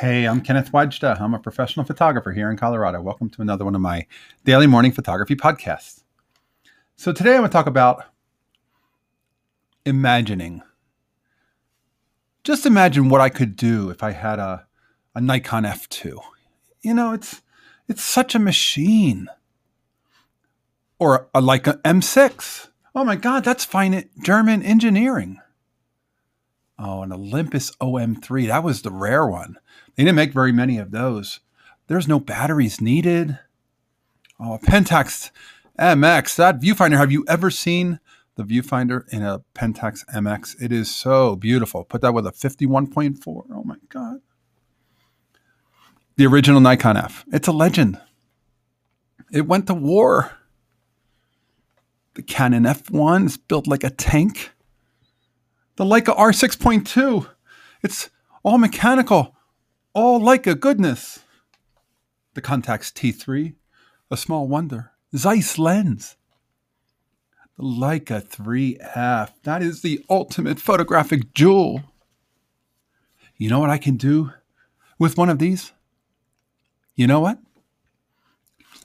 Hey, I'm Kenneth Wajda. I'm a professional photographer here in Colorado. Welcome to another one of my daily morning photography podcasts. So, today I'm going to talk about imagining. Just imagine what I could do if I had a, a Nikon F2. You know, it's it's such a machine. Or a, like an M6. Oh my God, that's fine German engineering. Oh, an Olympus OM3. That was the rare one. They didn't make very many of those. There's no batteries needed. Oh, a Pentax MX. That viewfinder. Have you ever seen the viewfinder in a Pentax MX? It is so beautiful. Put that with a 51.4. Oh my God. The original Nikon F. It's a legend. It went to war. The Canon F1 is built like a tank. The Leica R6.2. It's all mechanical, all Leica goodness. The Contax T3, a small wonder. Zeiss lens. The Leica 3F. That is the ultimate photographic jewel. You know what I can do with one of these? You know what?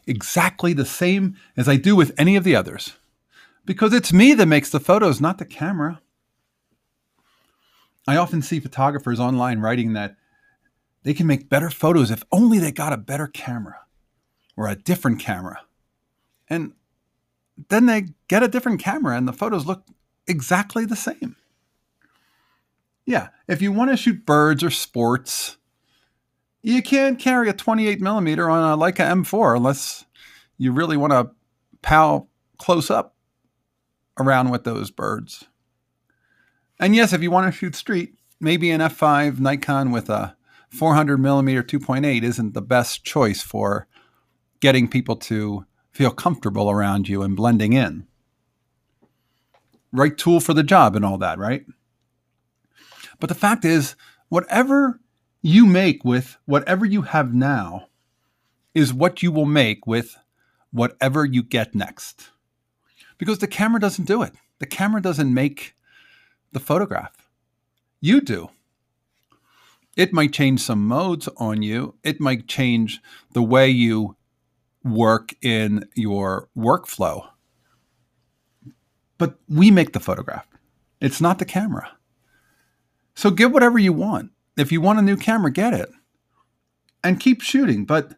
Exactly the same as I do with any of the others. Because it's me that makes the photos, not the camera. I often see photographers online writing that they can make better photos if only they got a better camera or a different camera. And then they get a different camera and the photos look exactly the same. Yeah, if you want to shoot birds or sports, you can't carry a 28 millimeter on a Leica M4 unless you really want to pal close up around with those birds. And yes, if you want to shoot street, maybe an f5 Nikon with a 400 millimeter 2.8 isn't the best choice for getting people to feel comfortable around you and blending in. Right tool for the job and all that, right? But the fact is, whatever you make with whatever you have now is what you will make with whatever you get next. Because the camera doesn't do it. The camera doesn't make the photograph. You do. It might change some modes on you. It might change the way you work in your workflow. But we make the photograph. It's not the camera. So get whatever you want. If you want a new camera, get it. And keep shooting. But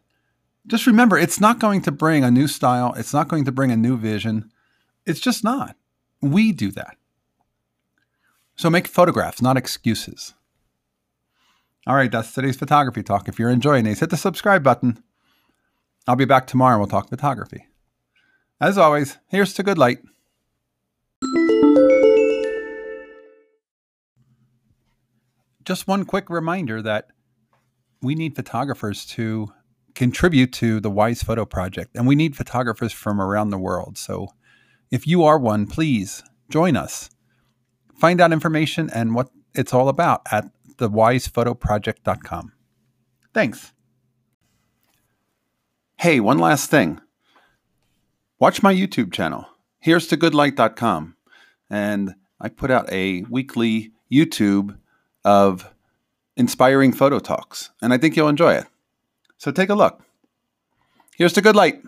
just remember, it's not going to bring a new style. It's not going to bring a new vision. It's just not. We do that. So make photographs, not excuses. All right, that's today's photography talk. If you're enjoying these, hit the subscribe button. I'll be back tomorrow and we'll talk photography. As always, here's to good light. Just one quick reminder that we need photographers to contribute to the Wise Photo Project, and we need photographers from around the world. So if you are one, please join us. Find out information and what it's all about at thewisephotoproject.com. Thanks. Hey, one last thing. Watch my YouTube channel. Here's to goodlight.com. And I put out a weekly YouTube of inspiring photo talks, and I think you'll enjoy it. So take a look. Here's to good light.